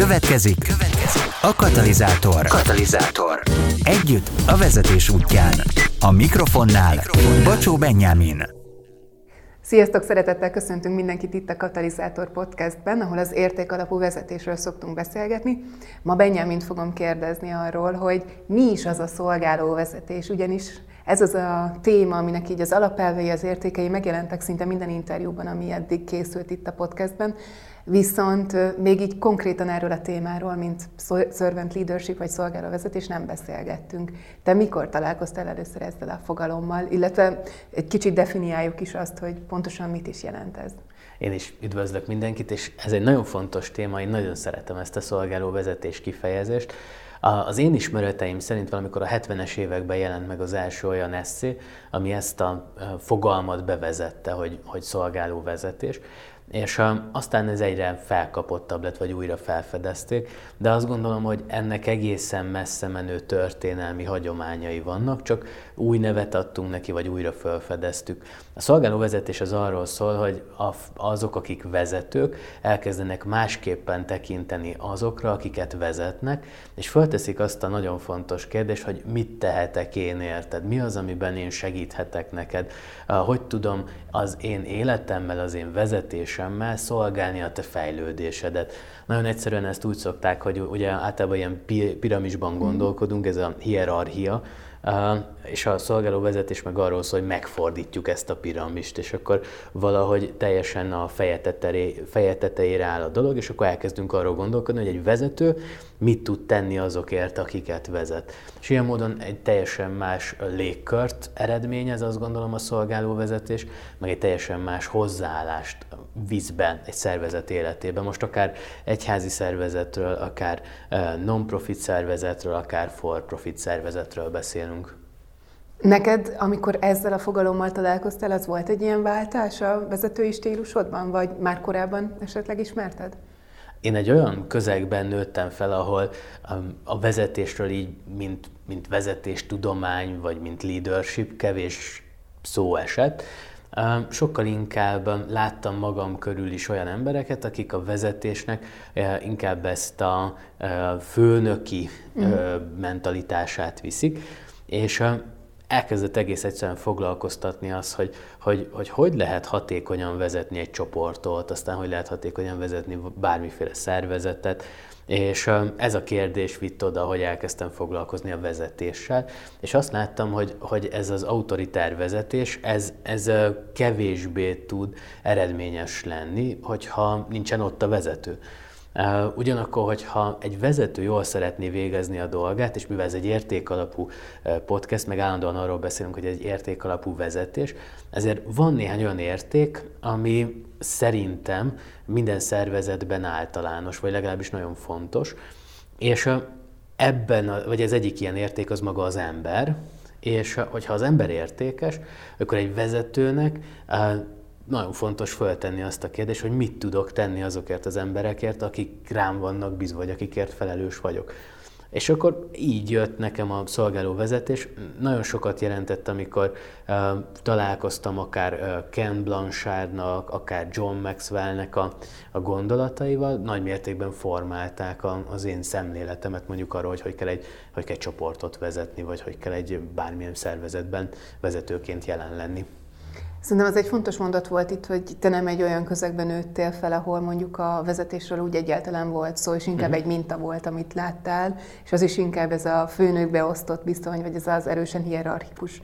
Következik, következik a katalizátor. Katalizátor. Együtt a vezetés útján. A mikrofonnál, mikrofonnál. Bacsó Benyámin. Sziasztok, szeretettel köszöntünk mindenkit itt a Katalizátor Podcastben, ahol az értékalapú vezetésről szoktunk beszélgetni. Ma Benyámint fogom kérdezni arról, hogy mi is az a szolgáló vezetés, ugyanis ez az a téma, aminek így az alapelvei, az értékei megjelentek szinte minden interjúban, ami eddig készült itt a podcastben. Viszont még így konkrétan erről a témáról, mint servant leadership vagy szolgálóvezetés nem beszélgettünk. Te mikor találkoztál először ezzel a fogalommal, illetve egy kicsit definiáljuk is azt, hogy pontosan mit is jelent ez? Én is üdvözlök mindenkit, és ez egy nagyon fontos téma, én nagyon szeretem ezt a szolgálóvezetés kifejezést. Az én ismereteim szerint valamikor a 70-es években jelent meg az első olyan eszé, ami ezt a fogalmat bevezette, hogy, hogy szolgálóvezetés és aztán ez egyre felkapottabb lett, vagy újra felfedezték, de azt gondolom, hogy ennek egészen messze menő történelmi hagyományai vannak, csak új nevet adtunk neki, vagy újra felfedeztük. A szolgálóvezetés az arról szól, hogy azok, akik vezetők, elkezdenek másképpen tekinteni azokra, akiket vezetnek, és fölteszik azt a nagyon fontos kérdést, hogy mit tehetek én érted, mi az, amiben én segíthetek neked, hogy tudom az én életemmel, az én vezetésemmel szolgálni a te fejlődésedet. Nagyon egyszerűen ezt úgy szokták, hogy ugye általában ilyen piramisban gondolkodunk, ez a hierarchia, és a szolgáló vezetés meg arról szól, hogy megfordítjuk ezt a piramist, és akkor valahogy teljesen a feje tetejére áll a dolog, és akkor elkezdünk arról gondolkodni, hogy egy vezető mit tud tenni azokért, akiket vezet. És ilyen módon egy teljesen más légkört eredményez, azt gondolom a szolgáló vezetés, meg egy teljesen más hozzáállást visz be egy szervezet életében. Most akár egyházi szervezetről, akár non-profit szervezetről, akár for-profit szervezetről beszélünk. Neked, amikor ezzel a fogalommal találkoztál, az volt egy ilyen váltás a vezetői stílusodban, vagy már korábban esetleg ismerted? Én egy olyan közegben nőttem fel, ahol um, a vezetésről így, mint, mint vezetéstudomány, vagy mint leadership kevés szó esett. Um, sokkal inkább láttam magam körül is olyan embereket, akik a vezetésnek uh, inkább ezt a uh, főnöki uh, mentalitását viszik, és elkezdett egész egyszerűen foglalkoztatni az, hogy hogy, hogy hogy lehet hatékonyan vezetni egy csoportot, aztán hogy lehet hatékonyan vezetni bármiféle szervezetet, és ez a kérdés vitt oda, hogy elkezdtem foglalkozni a vezetéssel, és azt láttam, hogy, hogy ez az autoritár vezetés, ez, ez kevésbé tud eredményes lenni, hogyha nincsen ott a vezető. Ugyanakkor, hogyha egy vezető jól szeretné végezni a dolgát, és mivel ez egy értékalapú podcast, meg állandóan arról beszélünk, hogy egy értékalapú vezetés, ezért van néhány olyan érték, ami szerintem minden szervezetben általános, vagy legalábbis nagyon fontos, és ebben, vagy ez egyik ilyen érték az maga az ember, és hogyha az ember értékes, akkor egy vezetőnek nagyon fontos föltenni azt a kérdést, hogy mit tudok tenni azokért az emberekért, akik rám vannak bízva, vagy akikért felelős vagyok. És akkor így jött nekem a szolgáló vezetés. Nagyon sokat jelentett, amikor uh, találkoztam akár uh, Ken Blanchardnak, akár John Maxwellnek a, a gondolataival, nagy mértékben formálták a, az én szemléletemet mondjuk arról, hogy hogy kell, egy, hogy kell egy csoportot vezetni, vagy hogy kell egy bármilyen szervezetben vezetőként jelen lenni. Szerintem ez egy fontos mondat volt itt, hogy te nem egy olyan közegben nőttél fel, ahol mondjuk a vezetésről úgy egyáltalán volt szó, és inkább uh-huh. egy minta volt, amit láttál, és az is inkább ez a főnökbe osztott viszony, vagy ez az erősen hierarchikus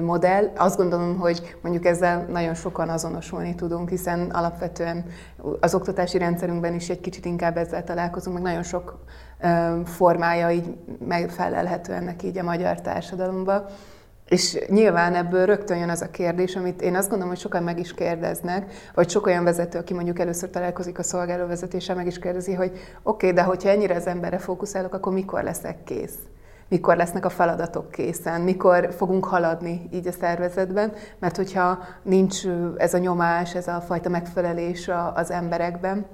modell. Azt gondolom, hogy mondjuk ezzel nagyon sokan azonosulni tudunk, hiszen alapvetően az oktatási rendszerünkben is egy kicsit inkább ezzel találkozunk, meg nagyon sok formája így megfelelhető ennek így a magyar társadalomban. És nyilván ebből rögtön jön az a kérdés, amit én azt gondolom, hogy sokan meg is kérdeznek, vagy sok olyan vezető, aki mondjuk először találkozik a szolgálóvezetéssel, meg is kérdezi, hogy oké, okay, de hogyha ennyire az emberre fókuszálok, akkor mikor leszek kész? Mikor lesznek a feladatok készen? Mikor fogunk haladni így a szervezetben? Mert hogyha nincs ez a nyomás, ez a fajta megfelelés az emberekben,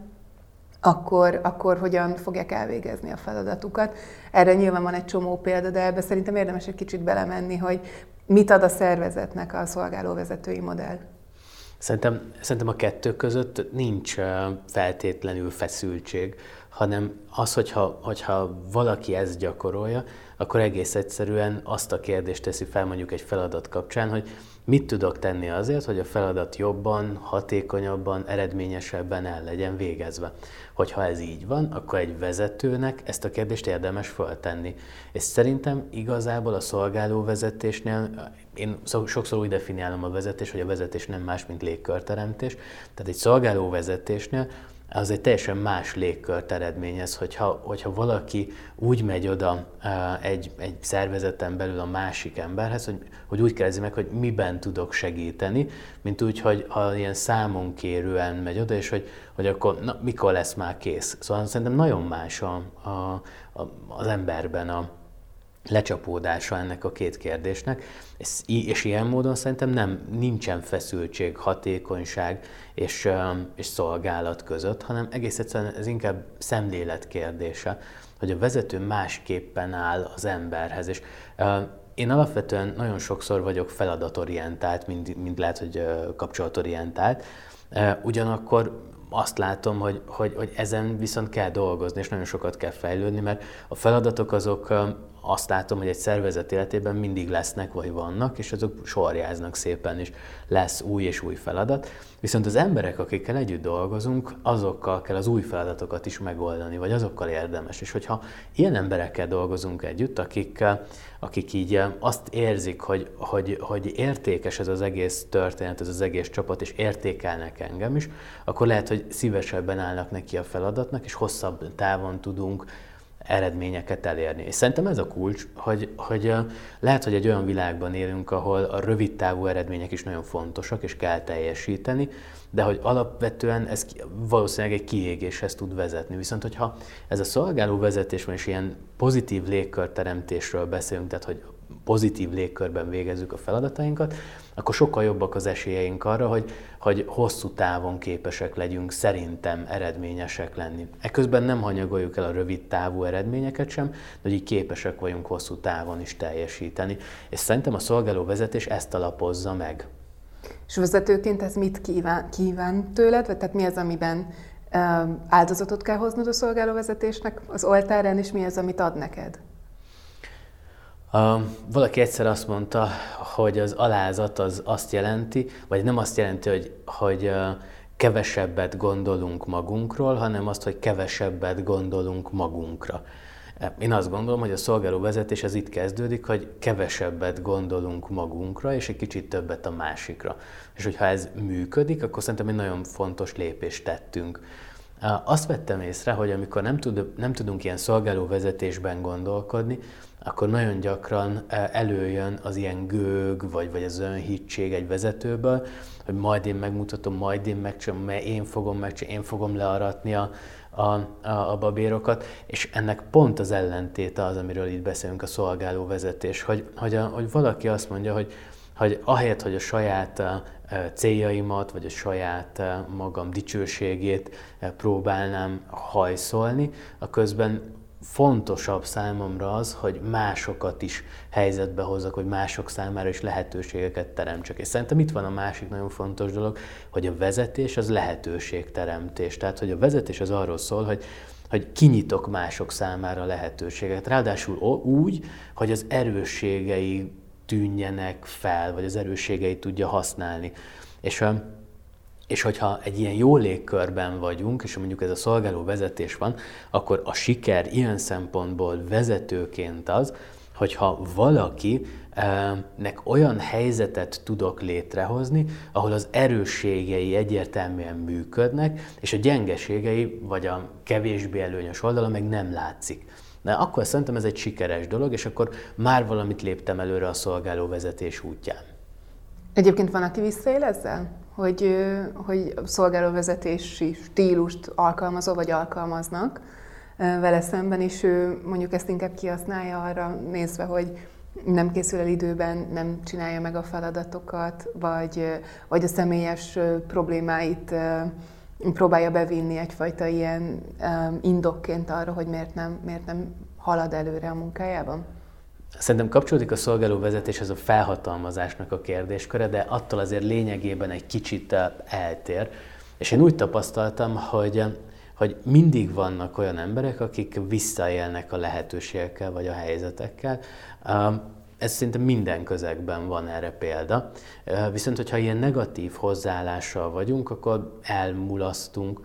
akkor, akkor hogyan fogják elvégezni a feladatukat. Erre nyilván van egy csomó példa, de ebbe szerintem érdemes egy kicsit belemenni, hogy mit ad a szervezetnek a szolgálóvezetői modell. Szerintem, szerintem a kettő között nincs feltétlenül feszültség, hanem az, hogyha, hogyha valaki ezt gyakorolja, akkor egész egyszerűen azt a kérdést teszi fel mondjuk egy feladat kapcsán, hogy mit tudok tenni azért, hogy a feladat jobban, hatékonyabban, eredményesebben el legyen végezve. Hogyha ez így van, akkor egy vezetőnek ezt a kérdést érdemes föltenni. És szerintem igazából a szolgáló vezetésnél, én sokszor úgy definiálom a vezetés, hogy a vezetés nem más, mint légkörteremtés. Tehát egy szolgáló vezetésnél az egy teljesen más légkört eredményez, hogyha, hogyha valaki úgy megy oda egy, egy szervezeten belül a másik emberhez, hogy, hogy úgy kérdezi meg, hogy miben tudok segíteni, mint úgy, hogy ha ilyen számon kérően megy oda, és hogy, hogy akkor na, mikor lesz már kész. Szóval szerintem nagyon más a, a, a, az emberben a, lecsapódása ennek a két kérdésnek, és, és ilyen módon szerintem nem, nincsen feszültség, hatékonyság és, és szolgálat között, hanem egész egyszerűen ez inkább szemlélet kérdése, hogy a vezető másképpen áll az emberhez, és én alapvetően nagyon sokszor vagyok feladatorientált, mint, mint lehet, hogy kapcsolatorientált, ugyanakkor azt látom, hogy, hogy, hogy ezen viszont kell dolgozni, és nagyon sokat kell fejlődni, mert a feladatok azok azt látom, hogy egy szervezet életében mindig lesznek, vagy vannak, és azok sorjáznak szépen, és lesz új és új feladat. Viszont az emberek, akikkel együtt dolgozunk, azokkal kell az új feladatokat is megoldani, vagy azokkal érdemes. És hogyha ilyen emberekkel dolgozunk együtt, akik, akik így azt érzik, hogy, hogy, hogy értékes ez az egész történet, ez az egész csapat, és értékelnek engem is, akkor lehet, hogy szívesebben állnak neki a feladatnak, és hosszabb távon tudunk eredményeket elérni. És szerintem ez a kulcs, hogy, hogy lehet, hogy egy olyan világban élünk, ahol a rövid távú eredmények is nagyon fontosak, és kell teljesíteni, de hogy alapvetően ez valószínűleg egy kiégéshez tud vezetni. Viszont, hogyha ez a szolgáló vezetés van, és ilyen pozitív légkörteremtésről beszélünk, tehát hogy pozitív légkörben végezzük a feladatainkat, akkor sokkal jobbak az esélyeink arra, hogy, hogy hosszú távon képesek legyünk szerintem eredményesek lenni. Eközben nem hanyagoljuk el a rövid távú eredményeket sem, de hogy így képesek vagyunk hosszú távon is teljesíteni. És szerintem a szolgáló vezetés ezt alapozza meg. És vezetőként ez mit kíván, kíván tőled? Vagy tehát mi az, amiben áldozatot kell hoznod a szolgáló vezetésnek az oltárán, és mi az, amit ad neked? Uh, valaki egyszer azt mondta, hogy az alázat az azt jelenti, vagy nem azt jelenti, hogy, hogy kevesebbet gondolunk magunkról, hanem azt, hogy kevesebbet gondolunk magunkra. Én azt gondolom, hogy a szolgáló vezetés az itt kezdődik, hogy kevesebbet gondolunk magunkra, és egy kicsit többet a másikra. És hogyha ez működik, akkor szerintem egy nagyon fontos lépést tettünk. Azt vettem észre, hogy amikor nem, tud, nem tudunk ilyen szolgáló vezetésben gondolkodni, akkor nagyon gyakran előjön az ilyen gőg, vagy, vagy az önhittség egy vezetőből, hogy majd én megmutatom, majd én megcsinálom, mert én fogom megcsinálni, én fogom learatni a, a, a, a babérokat, és ennek pont az ellentéte az, amiről itt beszélünk, a szolgáló vezetés, hogy, hogy, a, hogy valaki azt mondja, hogy, hogy ahelyett, hogy a saját céljaimat, vagy a saját magam dicsőségét próbálnám hajszolni, a közben fontosabb számomra az, hogy másokat is helyzetbe hozzak, hogy mások számára is lehetőségeket teremtsek. És szerintem itt van a másik nagyon fontos dolog, hogy a vezetés az lehetőségteremtés. Tehát, hogy a vezetés az arról szól, hogy hogy kinyitok mások számára lehetőséget. Ráadásul úgy, hogy az erősségei tűnjenek fel, vagy az erősségeit tudja használni. És és hogyha egy ilyen jó légkörben vagyunk, és mondjuk ez a szolgáló vezetés van, akkor a siker ilyen szempontból vezetőként az, hogyha valaki nek olyan helyzetet tudok létrehozni, ahol az erősségei egyértelműen működnek, és a gyengeségei, vagy a kevésbé előnyös oldala meg nem látszik. De akkor szerintem ez egy sikeres dolog, és akkor már valamit léptem előre a szolgáló vezetés útján. Egyébként van, aki visszaél ezzel? Hogy, hogy szolgálóvezetési stílust alkalmazol, vagy alkalmaznak vele szemben, és ő mondjuk ezt inkább kihasználja arra nézve, hogy nem készül el időben, nem csinálja meg a feladatokat, vagy, vagy a személyes problémáit próbálja bevinni egyfajta ilyen indokként arra, hogy miért nem, miért nem halad előre a munkájában? Szerintem kapcsolódik a szolgáló vezetéshez a felhatalmazásnak a kérdésköre, de attól azért lényegében egy kicsit eltér. És én úgy tapasztaltam, hogy, hogy mindig vannak olyan emberek, akik visszaélnek a lehetőségekkel vagy a helyzetekkel. Ez szinte minden közegben van erre példa. Viszont, hogyha ilyen negatív hozzáállással vagyunk, akkor elmulasztunk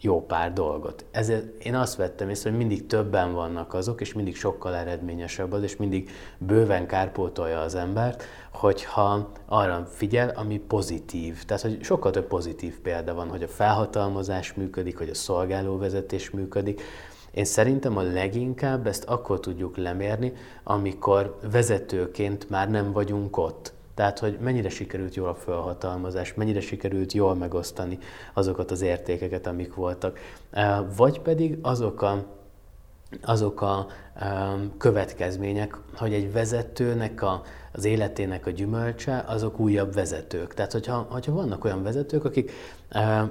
jó pár dolgot. Ezért én azt vettem észre, hogy mindig többen vannak azok, és mindig sokkal eredményesebb az, és mindig bőven kárpótolja az embert, hogyha arra figyel, ami pozitív. Tehát, hogy sokkal több pozitív példa van, hogy a felhatalmazás működik, hogy a szolgálóvezetés működik. Én szerintem a leginkább ezt akkor tudjuk lemérni, amikor vezetőként már nem vagyunk ott. Tehát, hogy mennyire sikerült jól a felhatalmazás, mennyire sikerült jól megosztani azokat az értékeket, amik voltak. Vagy pedig azok a, azok a következmények, hogy egy vezetőnek a, az életének a gyümölcse, azok újabb vezetők. Tehát, hogyha, hogyha vannak olyan vezetők, akik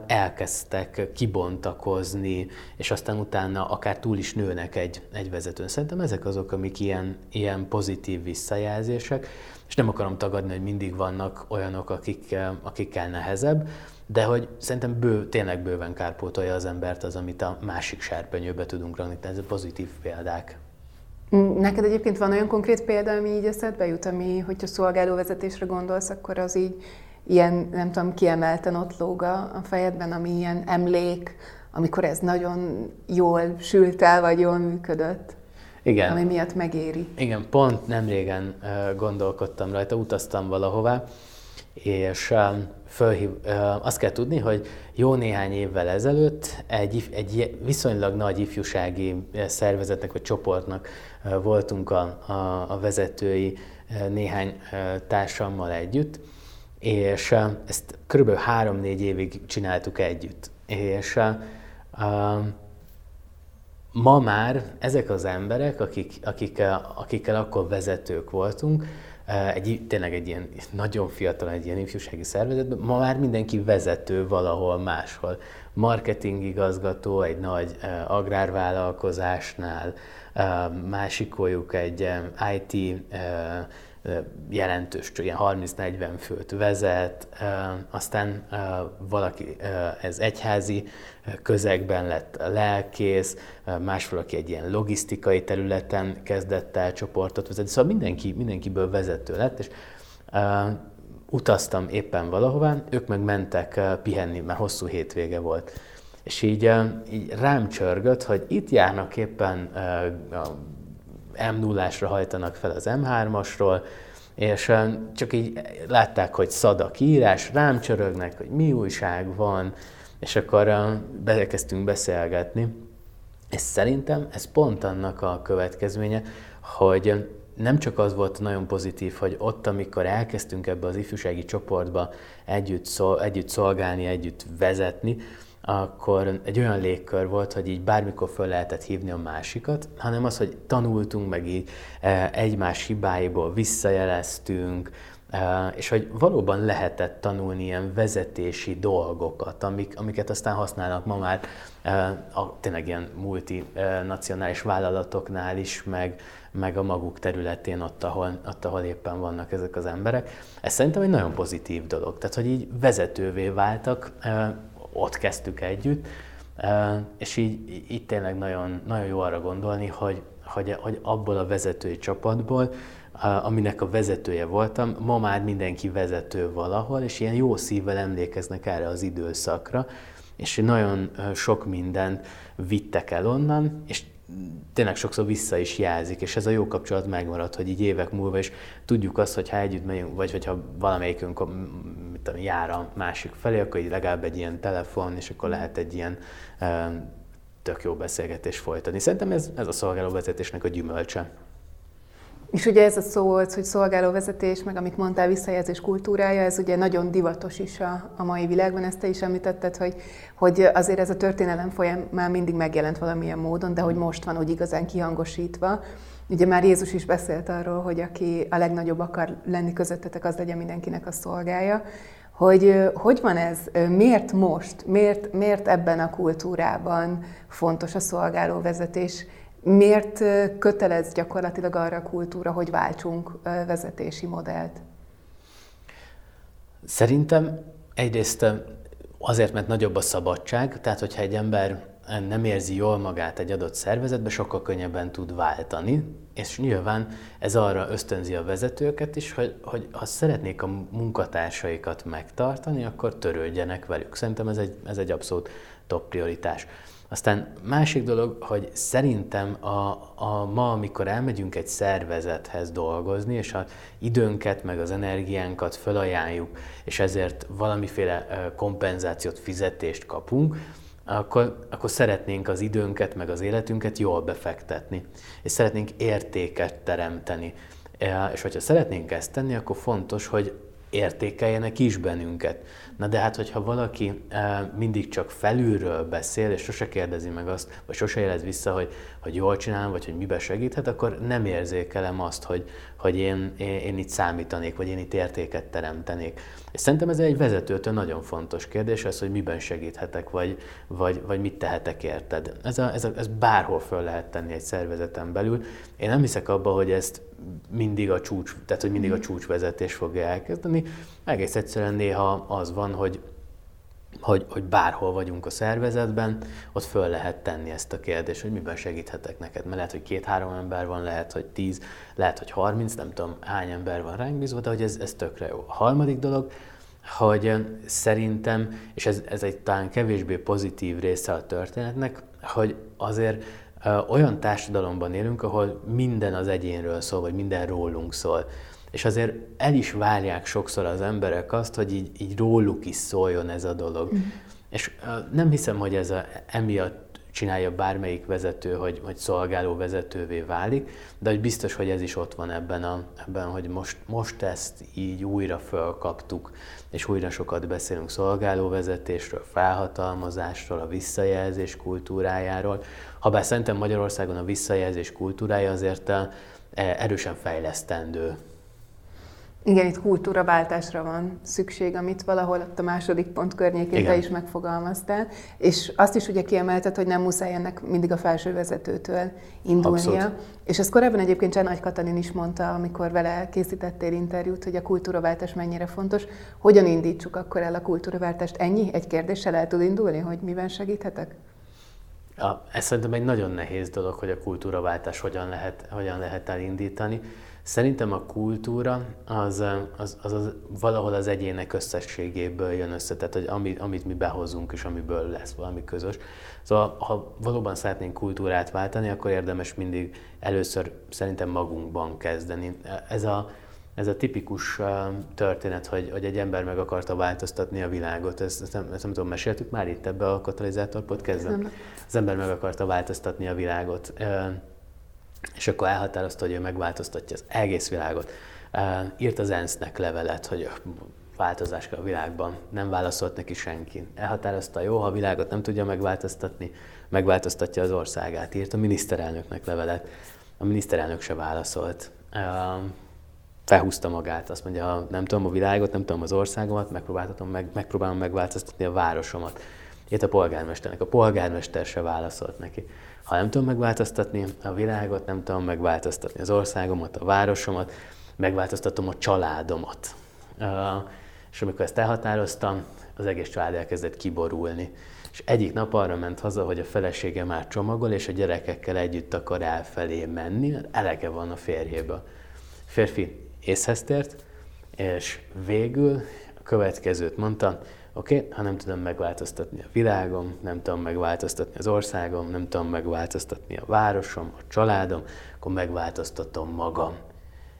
elkezdtek kibontakozni, és aztán utána akár túl is nőnek egy, egy vezetőn. Szerintem ezek azok, amik ilyen, ilyen pozitív visszajelzések és nem akarom tagadni, hogy mindig vannak olyanok, akikkel, akikkel nehezebb, de hogy szerintem bő, tényleg bőven kárpótolja az embert az, amit a másik serpenyőbe tudunk rakni, tehát ez pozitív példák. Neked egyébként van olyan konkrét példa, ami így eszedbe jut, ami, hogyha szolgálóvezetésre gondolsz, akkor az így ilyen, nem tudom, kiemelten ott lóg a fejedben, ami ilyen emlék, amikor ez nagyon jól sült el, vagy jól működött? Igen. ami miatt megéri. Igen, pont nem régen gondolkodtam rajta, utaztam valahová, és fölhív, azt kell tudni, hogy jó néhány évvel ezelőtt egy, egy viszonylag nagy ifjúsági szervezetnek vagy csoportnak voltunk a, a, a vezetői néhány társammal együtt, és ezt kb. három-négy évig csináltuk együtt. És ma már ezek az emberek, akik, akikkel, akikkel akkor vezetők voltunk, eh, egy, tényleg egy ilyen nagyon fiatal, egy ilyen ifjúsági szervezetben, ma már mindenki vezető valahol máshol. Marketing igazgató egy nagy uh, agrárvállalkozásnál, uh, másikójuk egy IT jelentős, ilyen 30-40 főt vezet, aztán valaki ez egyházi közegben lett lelkész, más valaki egy ilyen logisztikai területen kezdett el csoportot vezetni, szóval mindenki, mindenkiből vezető lett, és utaztam éppen valahová, ők meg mentek pihenni, mert hosszú hétvége volt. És így, így rám csörgött, hogy itt járnak éppen a m 0 hajtanak fel az M3-asról, és csak így látták, hogy szad a kiírás, rám csörögnek, hogy mi újság van, és akkor belekezdtünk beszélgetni. És szerintem ez pont annak a következménye, hogy nem csak az volt nagyon pozitív, hogy ott, amikor elkezdtünk ebbe az ifjúsági csoportba együtt, szol, együtt szolgálni, együtt vezetni, akkor egy olyan légkör volt, hogy így bármikor föl lehetett hívni a másikat, hanem az, hogy tanultunk, meg így e, egymás hibáiból visszajeleztünk, és hogy valóban lehetett tanulni ilyen vezetési dolgokat, amik, amiket aztán használnak ma már a, tényleg ilyen multinacionális vállalatoknál is, meg, meg a maguk területén, ott ahol, ott, ahol éppen vannak ezek az emberek. Ez szerintem egy nagyon pozitív dolog. Tehát, hogy így vezetővé váltak, ott kezdtük együtt, és így, így tényleg nagyon, nagyon jó arra gondolni, hogy, hogy, hogy abból a vezetői csapatból, aminek a vezetője voltam, ma már mindenki vezető valahol, és ilyen jó szívvel emlékeznek erre az időszakra, és nagyon sok mindent vittek el onnan, és tényleg sokszor vissza is jelzik, és ez a jó kapcsolat megmarad, hogy így évek múlva is tudjuk azt, hogy ha együtt megyünk, vagy hogyha valamelyikünk mit tudom, jár a másik felé, akkor így legalább egy ilyen telefon, és akkor lehet egy ilyen tök jó beszélgetés folytatni. Szerintem ez, ez a szolgálóvezetésnek a gyümölcse. És ugye ez a szó volt, hogy szolgálóvezetés, meg amit mondtál, visszajelzés kultúrája, ez ugye nagyon divatos is a, a mai világban, ezt te is említetted, hogy, hogy azért ez a történelem folyamán mindig megjelent valamilyen módon, de hogy most van úgy igazán kihangosítva. Ugye már Jézus is beszélt arról, hogy aki a legnagyobb akar lenni közöttetek, az legyen mindenkinek a szolgája. Hogy hogy van ez? Miért most? Miért, miért ebben a kultúrában fontos a szolgálóvezetés? Miért kötelez gyakorlatilag arra a kultúra, hogy váltsunk vezetési modellt? Szerintem egyrészt azért, mert nagyobb a szabadság, tehát hogyha egy ember nem érzi jól magát egy adott szervezetbe, sokkal könnyebben tud váltani, és nyilván ez arra ösztönzi a vezetőket is, hogy, hogy ha szeretnék a munkatársaikat megtartani, akkor törődjenek velük. Szerintem ez egy, ez egy abszolút top prioritás. Aztán másik dolog, hogy szerintem a, a ma, amikor elmegyünk egy szervezethez dolgozni, és az időnket, meg az energiánkat felajánljuk, és ezért valamiféle kompenzációt, fizetést kapunk, akkor, akkor szeretnénk az időnket, meg az életünket jól befektetni, és szeretnénk értéket teremteni. És hogyha szeretnénk ezt tenni, akkor fontos, hogy értékeljenek is bennünket. Na de hát, hogyha valaki e, mindig csak felülről beszél, és sose kérdezi meg azt, vagy sose jelez vissza, hogy, hogy jól csinálom, vagy hogy mibe segíthet, akkor nem érzékelem azt, hogy, hogy én, én, én itt számítanék, vagy én itt értéket teremtenék. És szerintem ez egy vezetőtől nagyon fontos kérdés, az, hogy miben segíthetek, vagy, vagy, vagy mit tehetek érted. Ez, a, ez, a, ez bárhol föl lehet tenni egy szervezeten belül. Én nem hiszek abba, hogy ezt mindig a csúcs, tehát hogy mindig a csúcsvezetés fogja elkezdeni. Egész egyszerűen néha az van, hogy hogy, hogy bárhol vagyunk a szervezetben, ott föl lehet tenni ezt a kérdést, hogy miben segíthetek neked. Mert lehet, hogy két-három ember van, lehet, hogy tíz, lehet, hogy harminc, nem tudom hány ember van ránk bízva, de hogy ez, ez tökre jó. A harmadik dolog, hogy szerintem, és ez, ez egy talán kevésbé pozitív része a történetnek, hogy azért olyan társadalomban élünk, ahol minden az egyénről szól, vagy minden rólunk szól. És azért el is várják sokszor az emberek azt, hogy így, így róluk is szóljon ez a dolog. Mm. És nem hiszem, hogy ez a, emiatt csinálja bármelyik vezető, hogy, hogy szolgáló vezetővé válik, de hogy biztos, hogy ez is ott van ebben, a, ebben hogy most, most ezt így újra fölkaptuk, és újra sokat beszélünk szolgálóvezetésről, felhatalmazásról, a visszajelzés kultúrájáról. Habár szerintem Magyarországon a visszajelzés kultúrája azért erősen fejlesztendő igen, itt kultúraváltásra van szükség, amit valahol ott a második pont környékén te is megfogalmaztál, és azt is ugye kiemelted, hogy nem muszáj ennek mindig a felső vezetőtől indulnia. Abszolút. És ezt korábban egyébként Cseh Nagy Katalin is mondta, amikor vele készítettél interjút, hogy a kultúraváltás mennyire fontos. Hogyan indítsuk akkor el a kultúraváltást? Ennyi? Egy kérdéssel el tud indulni, hogy miben segíthetek? Ja, ez szerintem egy nagyon nehéz dolog, hogy a kultúraváltás hogyan lehet, hogyan lehet elindítani. Szerintem a kultúra az, az, az, az valahol az egyének összességéből jön össze, tehát hogy amit, amit mi behozunk és amiből lesz valami közös. Szóval ha valóban szeretnénk kultúrát váltani, akkor érdemes mindig először szerintem magunkban kezdeni. Ez a, ez a tipikus történet, hogy, hogy egy ember meg akarta változtatni a világot. Ezt, ezt, nem, ezt nem tudom, meséltük már itt ebbe a Katalizátor podcastben? Az ember meg akarta változtatni a világot és akkor elhatározta, hogy ő megváltoztatja az egész világot. Írt az ENSZ-nek levelet, hogy változás a világban, nem válaszolt neki senki. Elhatározta, jó, ha a világot nem tudja megváltoztatni, megváltoztatja az országát. Írt a miniszterelnöknek levelet, a miniszterelnök se válaszolt. Felhúzta magát, azt mondja, nem tudom a világot, nem tudom az országomat, megpróbáltatom meg, megpróbálom megváltoztatni a városomat. Írt a polgármesternek, a polgármester se válaszolt neki. Ha nem tudom megváltoztatni a világot, nem tudom megváltoztatni az országomat, a városomat, megváltoztatom a családomat. És amikor ezt elhatároztam, az egész család elkezdett kiborulni. És egyik nap arra ment haza, hogy a felesége már csomagol, és a gyerekekkel együtt akar elfelé menni, mert elege van a férjéből. A férfi észhez tért, és végül a következőt mondta, Oké, okay? ha nem tudom megváltoztatni a világom, nem tudom megváltoztatni az országom, nem tudom megváltoztatni a városom, a családom, akkor megváltoztatom magam.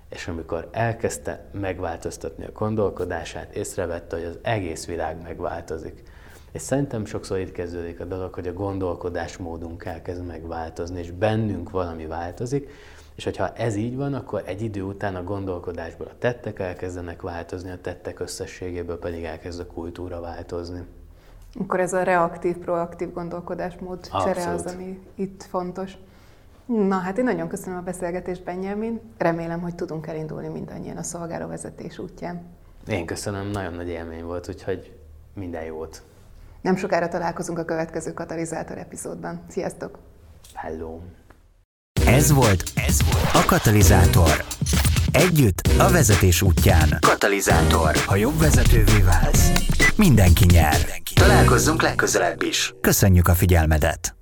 És amikor elkezdte megváltoztatni a gondolkodását, észrevette, hogy az egész világ megváltozik. És szerintem sokszor itt kezdődik a dolog, hogy a gondolkodásmódunk elkezd megváltozni, és bennünk valami változik, és hogyha ez így van, akkor egy idő után a gondolkodásból a tettek elkezdenek változni, a tettek összességéből pedig elkezd a kultúra változni. Akkor ez a reaktív, proaktív gondolkodásmód Abszolút. csere az, ami itt fontos. Na hát én nagyon köszönöm a beszélgetést, Benjamin. Remélem, hogy tudunk elindulni mindannyian a szolgálóvezetés útján. Én köszönöm, nagyon nagy élmény volt, úgyhogy minden jót. Nem sokára találkozunk a következő katalizátor epizódban. Sziasztok! Hello! Ez volt, ez volt a Katalizátor. Együtt a vezetés útján. Katalizátor. Ha jobb vezetővé válsz, mindenki nyer. Találkozzunk legközelebb is. Köszönjük a figyelmedet!